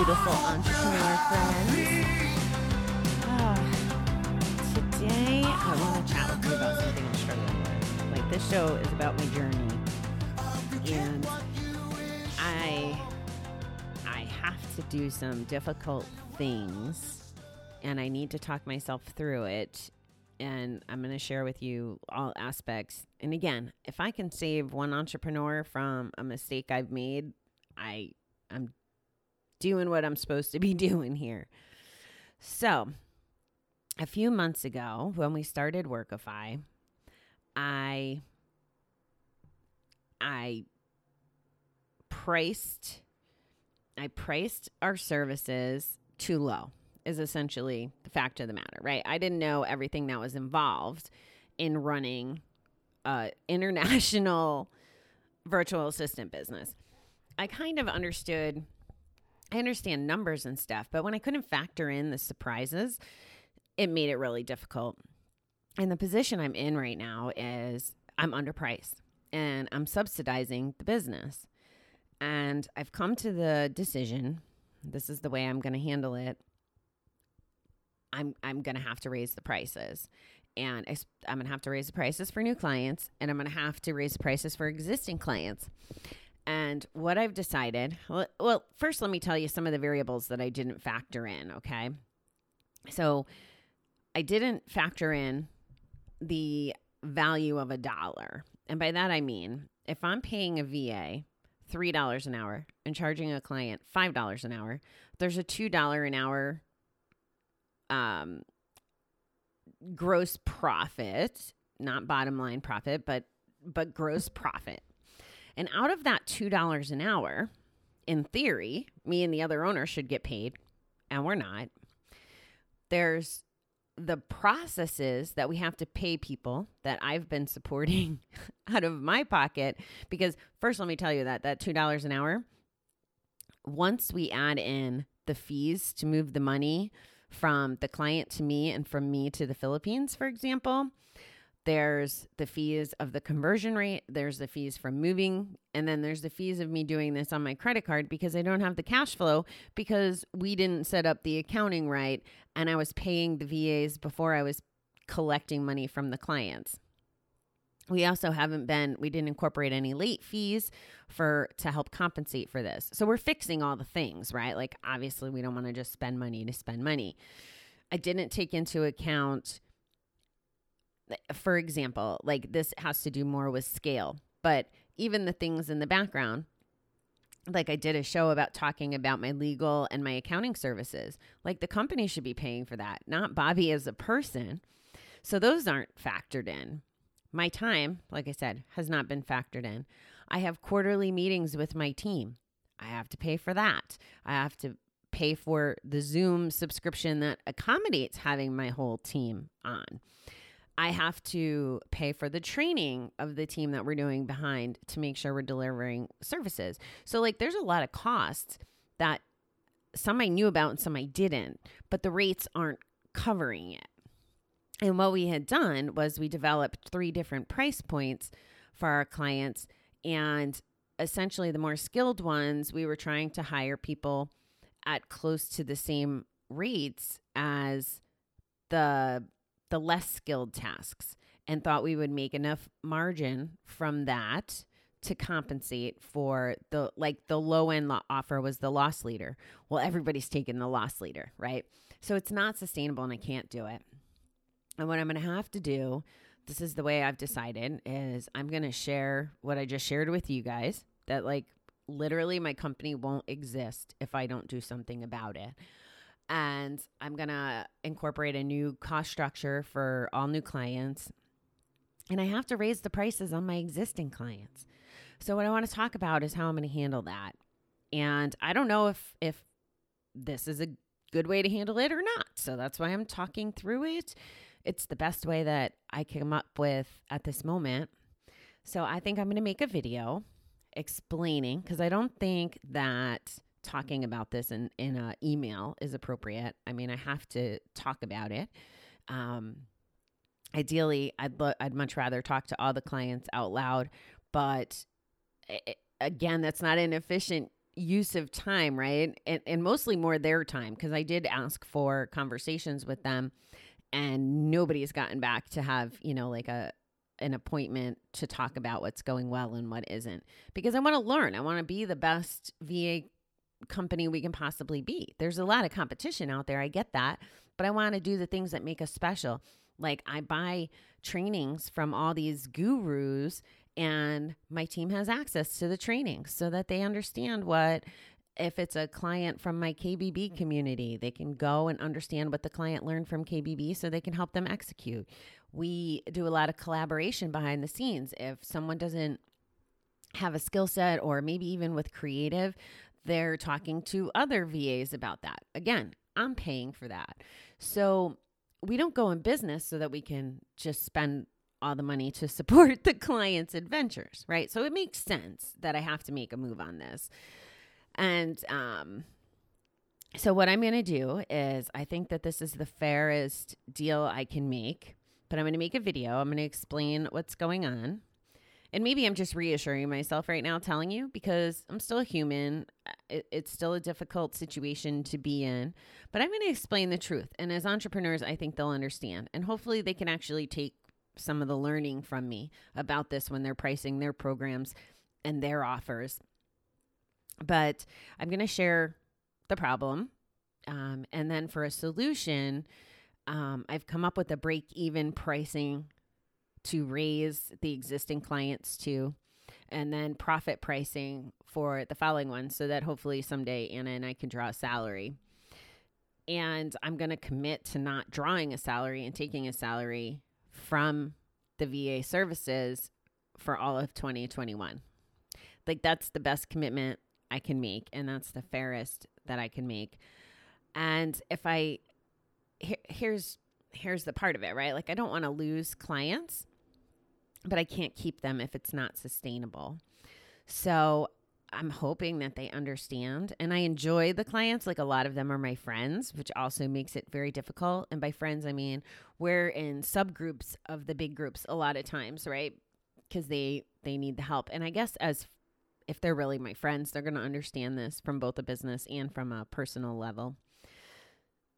beautiful entrepreneur friends. Oh, today, I want to chat with you about something I'm struggling with. Like, this show is about my journey. And I, I have to do some difficult things, and I need to talk myself through it. And I'm going to share with you all aspects. And again, if I can save one entrepreneur from a mistake I've made, I I'm doing what I'm supposed to be doing here. So, a few months ago, when we started Workify, I I priced I priced our services too low is essentially the fact of the matter, right? I didn't know everything that was involved in running a international virtual assistant business. I kind of understood I understand numbers and stuff, but when I couldn't factor in the surprises, it made it really difficult. And the position I'm in right now is I'm underpriced and I'm subsidizing the business. And I've come to the decision this is the way I'm going to handle it. I'm I'm going to have to raise the prices. And I'm going to have to raise the prices for new clients and I'm going to have to raise the prices for existing clients. And what I've decided, well, well, first let me tell you some of the variables that I didn't factor in, okay? So I didn't factor in the value of a dollar. And by that I mean, if I'm paying a VA $3 an hour and charging a client $5 an hour, there's a $2 an hour um gross profit, not bottom line profit, but but gross profit. And out of that $2 an hour, in theory, me and the other owner should get paid, and we're not. There's the processes that we have to pay people that I've been supporting out of my pocket. Because, first, let me tell you that that $2 an hour, once we add in the fees to move the money from the client to me and from me to the Philippines, for example, there's the fees of the conversion rate, there's the fees from moving, and then there's the fees of me doing this on my credit card because I don't have the cash flow because we didn't set up the accounting right and I was paying the VAs before I was collecting money from the clients. We also haven't been we didn't incorporate any late fees for to help compensate for this. So we're fixing all the things, right? Like obviously we don't want to just spend money to spend money. I didn't take into account for example, like this has to do more with scale, but even the things in the background, like I did a show about talking about my legal and my accounting services. Like the company should be paying for that, not Bobbie as a person. So those aren't factored in. My time, like I said, has not been factored in. I have quarterly meetings with my team. I have to pay for that. I have to pay for the Zoom subscription that accommodates having my whole team on. I have to pay for the training of the team that we're doing behind to make sure we're delivering services. So, like, there's a lot of costs that some I knew about and some I didn't, but the rates aren't covering it. And what we had done was we developed three different price points for our clients. And essentially, the more skilled ones, we were trying to hire people at close to the same rates as the the less skilled tasks and thought we would make enough margin from that to compensate for the like the low end offer was the loss leader. Well, everybody's taking the loss leader, right? So it's not sustainable and I can't do it. And what I'm going to have to do, this is the way I've decided is I'm going to share what I just shared with you guys that like literally my company won't exist if I don't do something about it and I'm going to incorporate a new cost structure for all new clients. And I have to raise the prices on my existing clients. So what I want to talk about is how I'm going to handle that. And I don't know if if this is a good way to handle it or not. So that's why I'm talking through it. It's the best way that I came up with at this moment. So I think I'm going to make a video explaining because I don't think that talking about this in in an email is appropriate. I mean, I have to talk about it. Um, ideally, I'd lo- I'd much rather talk to all the clients out loud, but it, again, that's not an efficient use of time, right? And, and mostly more their time because I did ask for conversations with them. and nobody's gotten back to have, you know, like a an appointment to talk about what's going well and what isn't because I want to learn. I want to be the best VA company we can possibly be. There's a lot of competition out there. I get that, but I want to do the things that make us special. Like I buy trainings from all these gurus and my team has access to the trainings so that they understand what if it's a client from my KBB community, they can go and understand what the client learned from KBB so they can help them execute. We do a lot of collaboration behind the scenes. If someone doesn't have a skill set or maybe even with creative, they're talking to other VAs about that. Again, I'm paying for that. So we don't go in business so that we can just spend all the money to support the client's adventures, right? So it makes sense that I have to make a move on this. And um, so, what I'm going to do is, I think that this is the fairest deal I can make, but I'm going to make a video. I'm going to explain what's going on. And maybe I'm just reassuring myself right now, telling you because I'm still a human. It, it's still a difficult situation to be in, but I'm going to explain the truth. And as entrepreneurs, I think they'll understand. And hopefully, they can actually take some of the learning from me about this when they're pricing their programs and their offers but I'm going to share the problem. Um, and then for a solution, um, I've come up with a break even pricing to raise the existing clients to, and then profit pricing for the following one so that hopefully someday Anna and I can draw a salary. And I'm going to commit to not drawing a salary and taking a salary from the VA services for all of 2021. Like, that's the best commitment I can make, and that's the fairest that I can make. And if I here, here's here's the part of it, right? Like I don't want to lose clients, but I can't keep them if it's not sustainable. So I'm hoping that they understand. And I enjoy the clients. Like a lot of them are my friends, which also makes it very difficult. And by friends, I mean we're in subgroups of the big groups a lot of times, right? Because they they need the help. And I guess as if they're really my friends, they're going to understand this from both a business and from a personal level.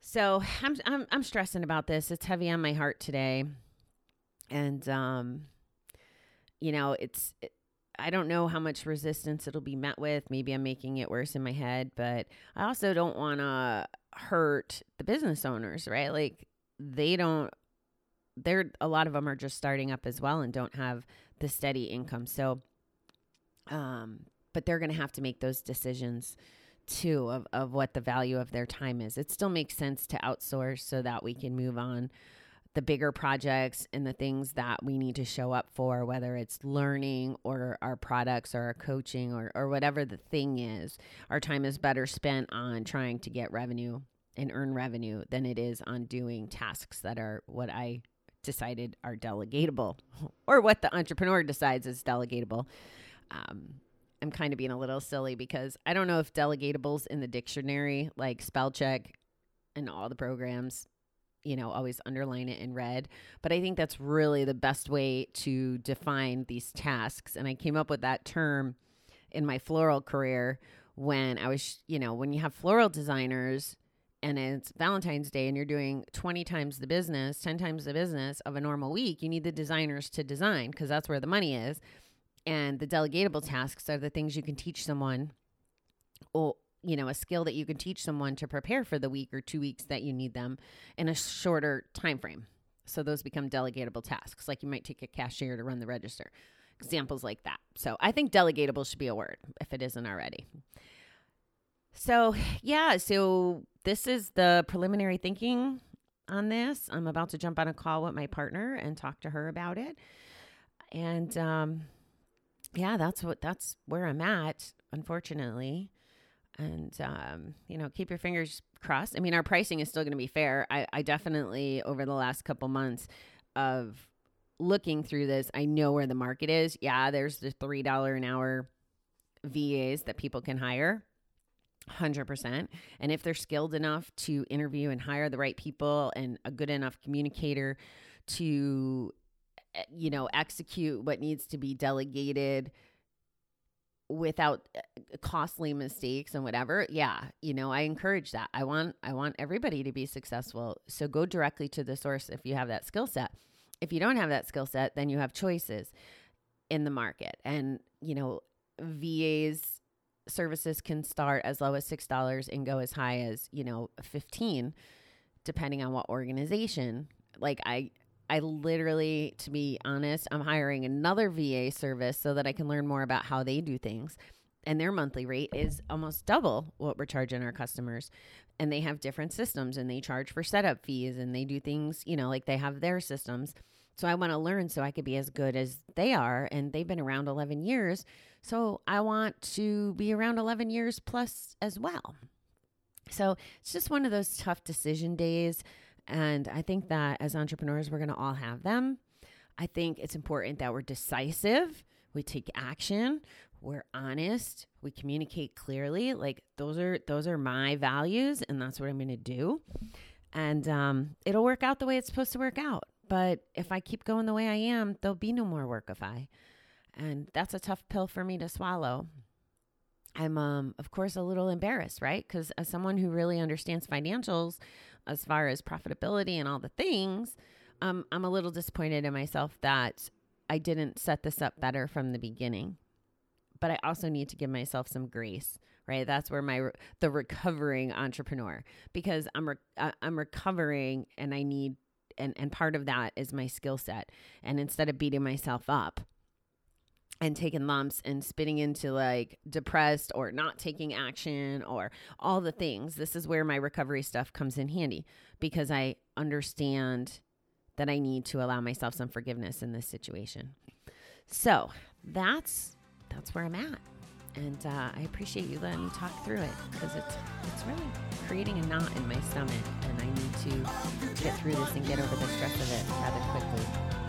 So I'm, I'm, I'm stressing about this. It's heavy on my heart today. And, um, you know, it's, it, I don't know how much resistance it'll be met with. Maybe I'm making it worse in my head, but I also don't want to hurt the business owners, right? Like they don't, they're, a lot of them are just starting up as well and don't have the steady income. So, um, but they're going to have to make those decisions too of, of what the value of their time is. It still makes sense to outsource so that we can move on the bigger projects and the things that we need to show up for, whether it's learning or our products or our coaching or, or whatever the thing is. Our time is better spent on trying to get revenue and earn revenue than it is on doing tasks that are what I decided are delegatable or what the entrepreneur decides is delegatable um, I'm kind of being a little silly because I don't know if delegatables in the dictionary, like spell check and all the programs, you know, always underline it in red. But I think that's really the best way to define these tasks. And I came up with that term in my floral career when I was, you know, when you have floral designers and it's Valentine's Day and you're doing 20 times the business, 10 times the business of a normal week, you need the designers to design because that's where the money is. And the delegatable tasks are the things you can teach someone you know a skill that you can teach someone to prepare for the week or two weeks that you need them in a shorter time frame so those become delegatable tasks. Like you might take a cashier to run the register. Examples like that. So i think delegatable should be a word if it isn't already. So yeah so this is the preliminary thinking on this. I'm about to jump on a call with my partner and talk to her about it. And um yeah, that's what that's where I'm at, unfortunately. And um, you know, keep your fingers crossed. I mean, our pricing is still going to be fair. I, I definitely over the last couple months of looking through this, I know where the market is. Yeah, there's the three dollar an hour VAs that people can hire. 100%. And if they're skilled enough to interview and hire the right people and a good enough communicator to Eh, you know, execute what needs to be delegated without uh, costly mistakes and whatever yeah you know i encourage that. I want i want everybody to be successful. So go directly to the source if you have that skill set. If you don't have that skill set then you have choices in the market. And you know vas services can start as low as $6 and go as high as you know 15 depending on what organization. Like i I literally, to be honest, I'm hiring another VA service so that I can learn more about how they do things. And their monthly rate is almost double what we're charging our customers. And they have different systems and they charge for setup fees and they do things, you know, like they have their systems. So I want to learn so I could be as good as they are. And they've been around 11 years. So I want to be around 11 years plus as well. So it's just one of those tough decision days. And I think that as entrepreneurs, we're going to all have them. I think it's important that we're decisive, we take action, we're honest, we communicate clearly. Like those are those are my values, and that's what I'm going to do. And um, it'll work out the way it's supposed to work out. But if I keep going the way I am, there'll be no more Workify, and that's a tough pill for me to swallow. I'm, um, of course, a little embarrassed, right? Because as someone who really understands financials, as far as profitability and all the things, um, I'm a little disappointed in myself that I didn't set this up better from the beginning. But I also need to give myself some grace, right? That's where my the recovering entrepreneur because I'm re- I'm recovering and I need and and part of that is my skill set. And instead of beating myself up, and taking lumps and spitting into like depressed or not taking action or all the things. This is where my recovery stuff comes in handy because I understand that I need to allow myself some forgiveness in this situation. So that's that's where I'm at, and uh, I appreciate you letting me talk through it because it's it's really creating a knot in my stomach, and I need to get through this and get over the stress of it rather quickly.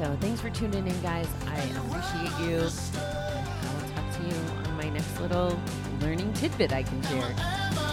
So thanks for tuning in, guys. I appreciate you. I will talk to you on my next little learning tidbit I can share.